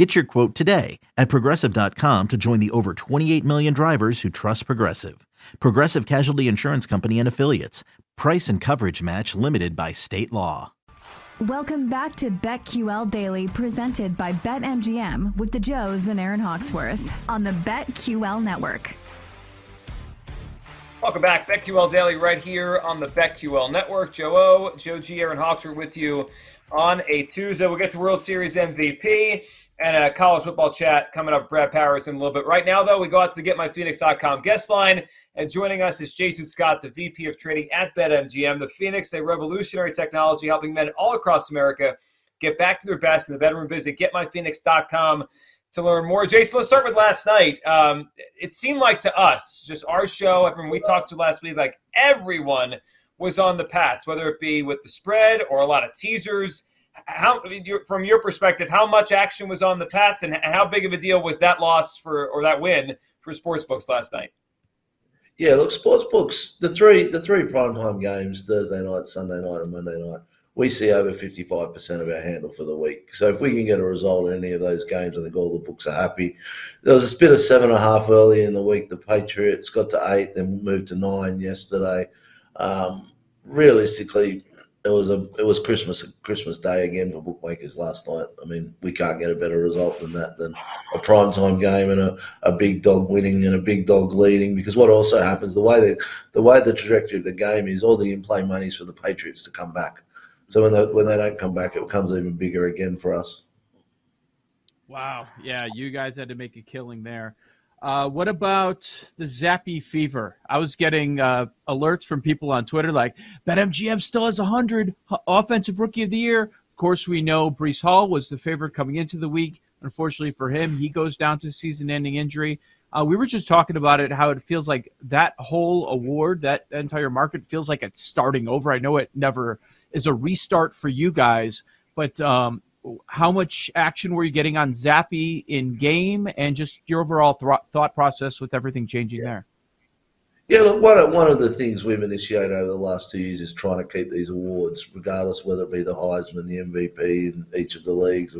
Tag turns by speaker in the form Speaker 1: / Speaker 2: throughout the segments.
Speaker 1: Get your quote today at progressive.com to join the over 28 million drivers who trust Progressive. Progressive Casualty Insurance Company and Affiliates. Price and coverage match limited by state law.
Speaker 2: Welcome back to BetQL Daily, presented by BetMGM with the Joes and Aaron Hawksworth on the BetQL Network.
Speaker 3: Welcome back, BetQL Daily, right here on the BetQL Network. Joe O, Joe G, Aaron Hawksworth with you on a Tuesday. We'll get to World Series MVP and a college football chat coming up. Brad Powers in a little bit. Right now, though, we go out to the GetMyPhoenix.com guest line, and joining us is Jason Scott, the VP of Trading at BetMGM. The Phoenix, a revolutionary technology helping men all across America get back to their best in the bedroom. Visit GetMyPhoenix.com to learn more. Jason, let's start with last night. Um, it seemed like to us, just our show, everyone we talked to last week, like everyone was on the Pats, whether it be with the spread or a lot of teasers how from your perspective, how much action was on the Pats, and how big of a deal was that loss for or that win for sportsbooks last night?
Speaker 4: Yeah, look, sportsbooks the three the three primetime games Thursday night, Sunday night, and Monday night. We see over fifty five percent of our handle for the week. So if we can get a result in any of those games, I think all the books are happy. There was a spit of seven and a half early in the week. The Patriots got to eight, then moved to nine yesterday. Um, realistically, it was a it was Christmas Christmas Day again for bookmakers last night. I mean, we can't get a better result than that than a prime time game and a, a big dog winning and a big dog leading. Because what also happens the way the the way the trajectory of the game is, all the in play money is for the Patriots to come back. So when they when they don't come back, it becomes even bigger again for us.
Speaker 5: Wow, yeah, you guys had to make a killing there. Uh, what about the Zappe fever? I was getting uh, alerts from people on Twitter like BetMGM still has 100 offensive rookie of the year. Of course, we know Breece Hall was the favorite coming into the week. Unfortunately for him, he goes down to season-ending injury. Uh, we were just talking about it, how it feels like that whole award, that entire market feels like it's starting over. I know it never is a restart for you guys, but um, how much action were you getting on Zappe in game, and just your overall th- thought process with everything changing
Speaker 4: yeah.
Speaker 5: there?
Speaker 4: Yeah, look, one of, one of the things we've initiated over the last two years is trying to keep these awards, regardless whether it be the Heisman, the MVP in each of the leagues,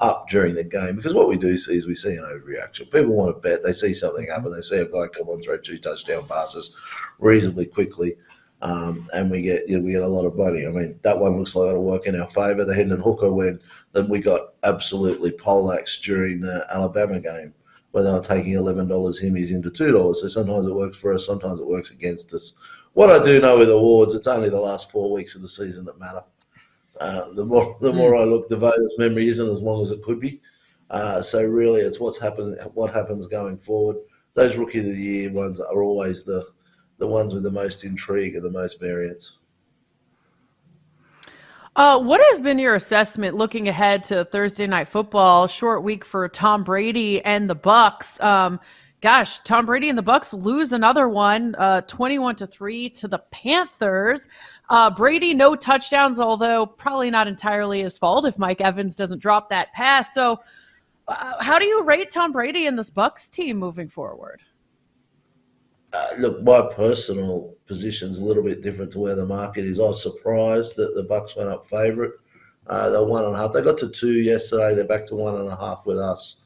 Speaker 4: up during the game. Because what we do see is we see an overreaction. People want to bet. They see something happen. They see a guy come on throw two touchdown passes reasonably quickly um, and we get you know, we get a lot of money. I mean, that one looks like it'll work in our favour. The Hendon Hooker win, then we got absolutely poleaxed during the Alabama game where they were taking eleven dollars him He's into two dollars. So sometimes it works for us, sometimes it works against us. What I do know with awards, it's only the last four weeks of the season that matter. Uh, the more the more I look, the voters' memory isn't as long as it could be. Uh, so really, it's what's happened, what happens going forward. Those rookie of the year ones are always the the ones with the most intrigue and the most variance.
Speaker 6: Uh, what has been your assessment looking ahead to Thursday night football? Short week for Tom Brady and the Bucs. Um, gosh, Tom Brady and the Bucs lose another one, uh, twenty-one to three to the Panthers. Uh, Brady no touchdowns, although probably not entirely his fault if Mike Evans doesn't drop that pass. So, uh, how do you rate Tom Brady and this Bucs team moving forward?
Speaker 4: Uh, look, my personal position is a little bit different to where the market is. I was surprised that the Bucs went up favourite. Uh, they're one and a half. They got to two yesterday. They're back to one and a half with us.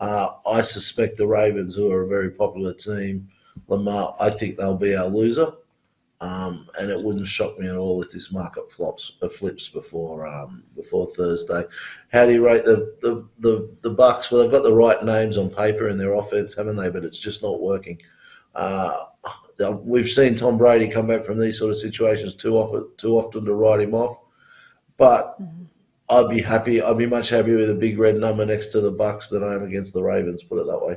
Speaker 4: Uh, I suspect the Ravens, who are a very popular team, Lamar, I think they'll be our loser. Um, and it wouldn't shock me at all if this market flops uh, flips before um, before Thursday. How do you rate the, the, the, the Bucs? Well, they've got the right names on paper in their offense, haven't they? But it's just not working. Uh, we've seen Tom Brady come back from these sort of situations too often, too often to write him off. But mm-hmm. I'd be happy. I'd be much happier with a big red number next to the Bucs than I am against the Ravens. Put it that way.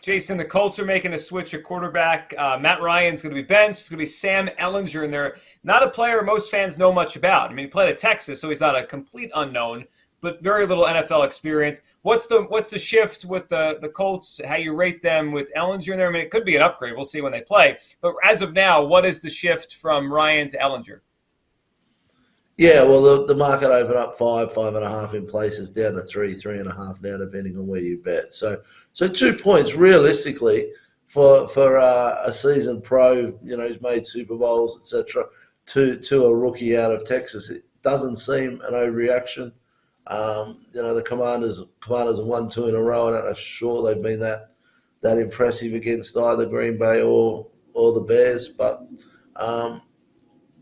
Speaker 3: Jason, the Colts are making a switch at quarterback. Uh, Matt Ryan's going to be benched. It's going to be Sam Ehlinger and they're not a player most fans know much about. I mean, he played at Texas, so he's not a complete unknown. But very little NFL experience. What's the what's the shift with the the Colts? How you rate them with Ehlinger in there? I mean, it could be an upgrade. We'll see when they play. But as of now, what is the shift from Ryan to Ehlinger?
Speaker 4: Yeah, well, the, the market opened up five, five and a half in places, down to three, three and a half now, depending on where you bet. So, so two points realistically for for uh, a seasoned pro, you know, who's made Super Bowls, etc. To to a rookie out of Texas, it doesn't seem an overreaction. Um, you know, the Commanders Commanders have won two in a row. I don't know for sure they've been that that impressive against either Green Bay or or the Bears, but um,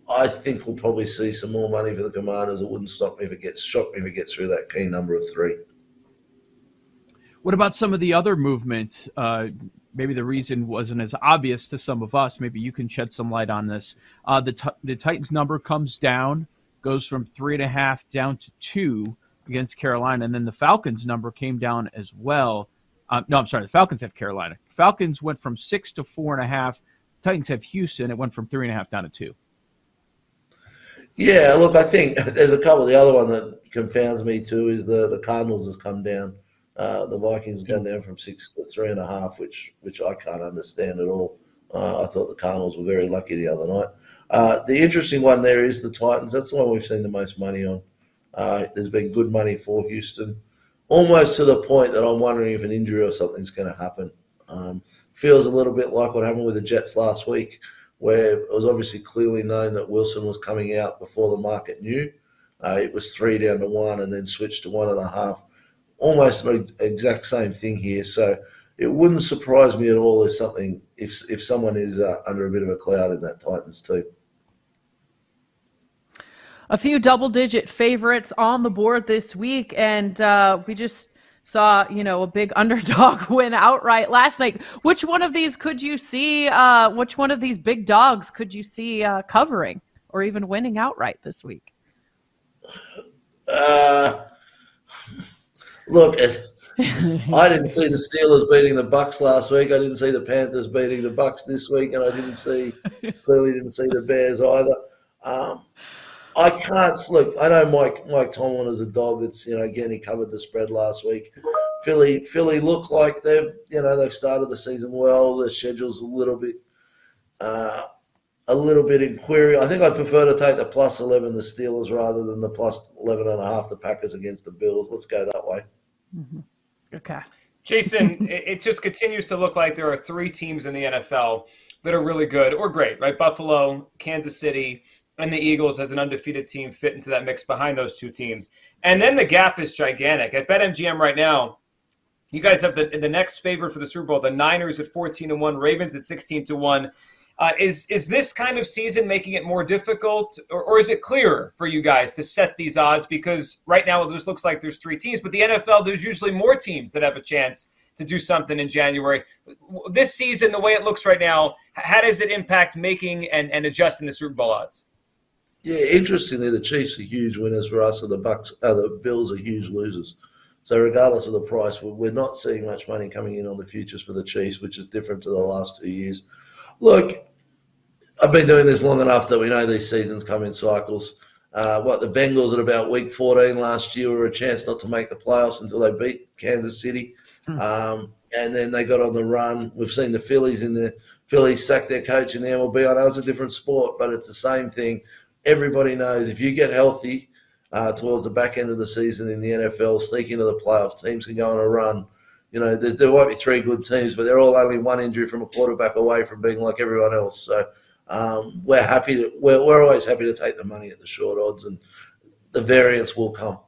Speaker 4: I think we'll probably see some more money for the Commanders. It wouldn't stop me if it gets shock me if it gets through that key number of three.
Speaker 5: What about some of the other movement? Uh, maybe the reason wasn't as obvious to some of us. Maybe you can shed some light on this. Uh, the t- the Titans number comes down, goes from three and a half down to two against Carolina, and then the Falcons number came down as well. Uh, no, I'm sorry, the Falcons have Carolina. Falcons went from six to four and a half. Titans have Houston. It went from three and a half down to two.
Speaker 4: Yeah, look, I think there's a couple. The other one that confounds me too is the the Cardinals has come down. Uh, the Vikings have gone down from six to three and a half, which which I can't understand at all. Uh, I thought the Cardinals were very lucky the other night. Uh, the interesting one there is the Titans. That's the one we've seen the most money on. Uh, there's been good money for Houston, almost to the point that I'm wondering if an injury or something's going to happen. Um, feels a little bit like what happened with the Jets last week where it was obviously clearly known that Wilson was coming out before the market knew. Uh, it was three down to one and then switched to one and a half. Almost the exact same thing here. So it wouldn't surprise me at all if something if if someone is uh, under a bit of a cloud in that Titans team.
Speaker 6: A few double-digit favorites on the board this week, and uh, we just saw you know a big underdog win outright last night. Which one of these could you see uh, which one of these big dogs could you see uh, covering or even winning outright this week?
Speaker 4: Uh, look i didn't see the steelers beating the bucs last week. I didn't see the panthers beating the bucs this week and i didn't see clearly didn't see the bears either. Um, I can't look. I know Mike Mike Tomlin is a dog. It's you know again he covered the spread last week. Philly Philly look like they've you know they've started the season well. The schedule's a little bit uh, a little bit in query. I think I'd prefer to take the plus eleven the Steelers rather than the plus 11 and a half the Packers against the Bills. Let's go that way.
Speaker 6: Mm-hmm. Okay.
Speaker 3: Jason, it just continues to look like there are three teams in the NFL that are really good or great, right? Buffalo, Kansas City, and the Eagles as an undefeated team fit into that mix behind those two teams. And then the gap is gigantic. At BetMGM right now, you guys have the the next favorite for the Super Bowl, the Niners at 14 to 1, Ravens at 16 to 1. Uh, is is this kind of season making it more difficult, or, or is it clearer for you guys to set these odds? Because right now it just looks like there's three teams, but the NFL there's usually more teams that have a chance to do something in January. This season, the way it looks right now, how does it impact making and, and adjusting the Super Bowl odds?
Speaker 4: Yeah, interestingly, the Chiefs are huge winners for us, and the Bucs, uh, the Bills are huge losers. So, regardless of the price, we're not seeing much money coming in on the futures for the Chiefs, which is different to the last two years. Look, I've been doing this long enough that we know these seasons come in cycles. Uh, what the Bengals at about week 14 last year were a chance not to make the playoffs until they beat Kansas City. Hmm. Um, and then they got on the run. We've seen the Phillies in the Phillies sack their coach in the MLB. I know it's a different sport, but it's the same thing everybody knows if you get healthy uh, towards the back end of the season in the NFL, sneak into the playoffs, teams can go on a run. You know, there, there might be three good teams, but they're all only one injury from a quarterback away from being like everyone else. So um, we're happy to we're, we're always happy to take the money at the short odds, and the variance will come.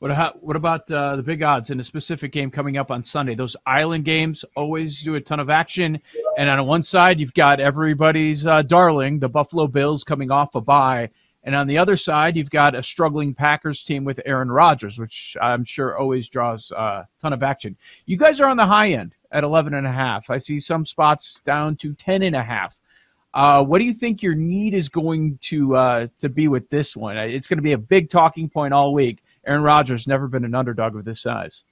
Speaker 5: What, what about uh, the big odds in a specific game coming up on Sunday? Those island games always do a ton of action. And on one side, you've got everybody's uh, darling, the Buffalo Bills, coming off a bye. And on the other side, you've got a struggling Packers team with Aaron Rodgers, which I'm sure always draws a ton of action. You guys are on the high end at 11 and a half. I see some spots down to 10 and a half. Uh, what do you think your need is going to uh, to be with this one? It's going to be a big talking point all week. Aaron Rodgers never been an underdog of this size.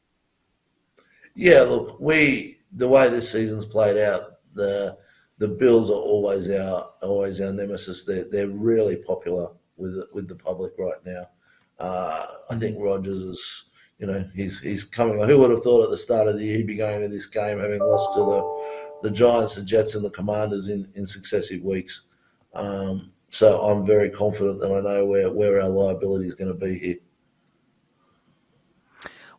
Speaker 4: Yeah, look, we the way this season's played out, the the Bills are always our always our nemesis. They're they're really popular with with the public right now. Uh, I think Rodgers is, you know, he's he's coming. Who would have thought at the start of the year he'd be going to this game having lost to the the Giants, the Jets, and the Commanders in, in successive weeks. Um, so I'm very confident that I know where, where our liability is going to be here.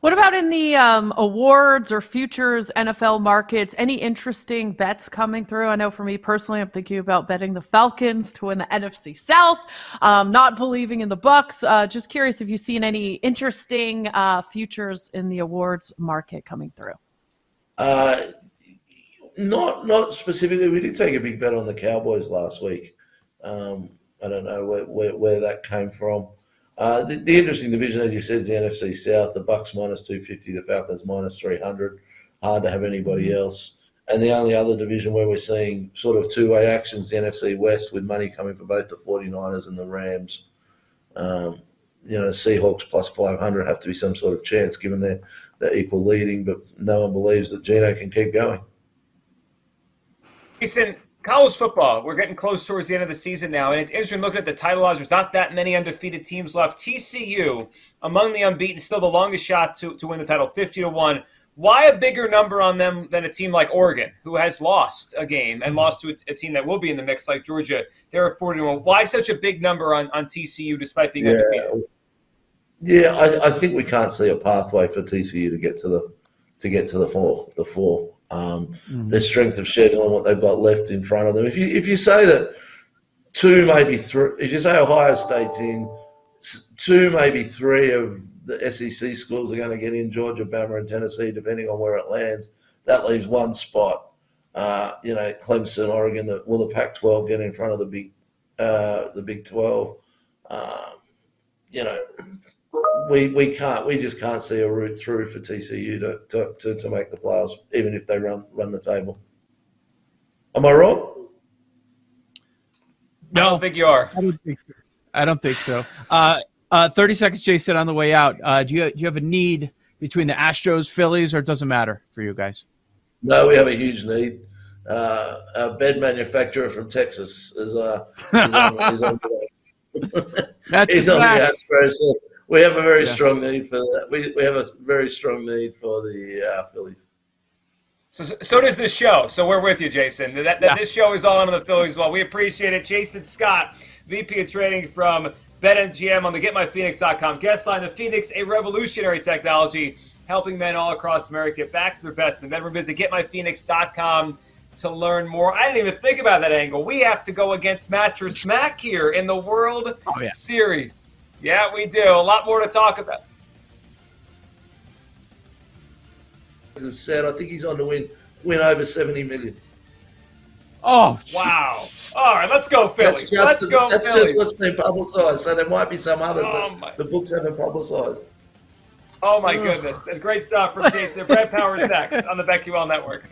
Speaker 6: What about in the um, awards or futures NFL markets? Any interesting bets coming through? I know for me personally, I'm thinking about betting the Falcons to win the NFC South. Um, not believing in the Bucs. Uh, just curious if you've seen any interesting uh, futures in the awards market coming through.
Speaker 4: Uh, not not specifically. We did take a big bet on the Cowboys last week. Um, I don't know where, where, where that came from. Uh, the, the, interesting division, as you said, is the NFC South. The Bucs minus two fifty, the Falcons minus three hundred. Hard to have anybody mm-hmm. else. And the only other division where we're seeing sort of two way actions, the NFC West, with money coming for both the 49ers and the Rams. Um, you know, Seahawks plus 500 have to be some sort of chance given their, their equal leading, but no one believes that Geno can keep going.
Speaker 3: Jason, college football, we're getting close towards the end of the season now, and it's interesting looking at the title odds. There's not that many undefeated teams left. TCU, among the unbeaten, still the longest shot to, to win the title, 50 to 1. Why a bigger number on them than a team like Oregon, who has lost a game and lost to a, a team that will be in the mix like Georgia? They're at 40 to 1. Why such a big number on, on TCU despite being
Speaker 4: yeah.
Speaker 3: undefeated?
Speaker 4: Yeah, I, I think we can't see a pathway for TCU to get to the to get to the four the four um, mm. their strength of schedule and what they've got left in front of them. If you if you say that two, maybe three, if you say Ohio State's in, two, maybe three of the SEC schools are going to get in Georgia, Bama, and Tennessee, depending on where it lands. That leaves one spot. Uh, you know, Clemson, Oregon. The, will the Pac-12 get in front of the Big uh, the Big 12? Um, you know, we we can't we just can't see a route through for TCU to, to, to, to, make the playoffs, even if they run run the table. Am I wrong?
Speaker 3: No, I don't think you are.
Speaker 5: I don't think so. I don't think so. Uh, uh, Thirty seconds, Jason, on the way out. Uh, do you do you have a need between the Astros, Phillies, or it doesn't matter for you guys?
Speaker 4: No, we have a huge need. Uh, a bed manufacturer from Texas is, uh, is on, is on, He's on the Astros. So we have a very yeah. strong need for that. We, we have a very strong need for the uh, Phillies.
Speaker 3: So, so does this show. So we're with you, Jason. That, that yeah. this show is all on the Phillies as well. We appreciate it. Jason Scott, VP of Trading from BetMGM on the GetMyPhoenix.com guest line. The Phoenix, a revolutionary technology helping men all across America get back to their best. And then visit GetMyPhoenix.com to learn more. I didn't even think about that angle. We have to go against Mattress Mac here in the World oh, yeah. Series. Yeah, we do. A lot more to talk about.
Speaker 4: As I've said, I think he's on to win win over seventy million.
Speaker 5: Oh
Speaker 3: wow! All right, let's go Phillies. Let's
Speaker 4: the,
Speaker 3: go.
Speaker 4: That's
Speaker 3: Phillies.
Speaker 4: just what's been publicised. So there might be some others oh, that the books haven't publicised.
Speaker 3: Oh my goodness, that's great stuff from Jason. Brad Powers next on the BetQL Network.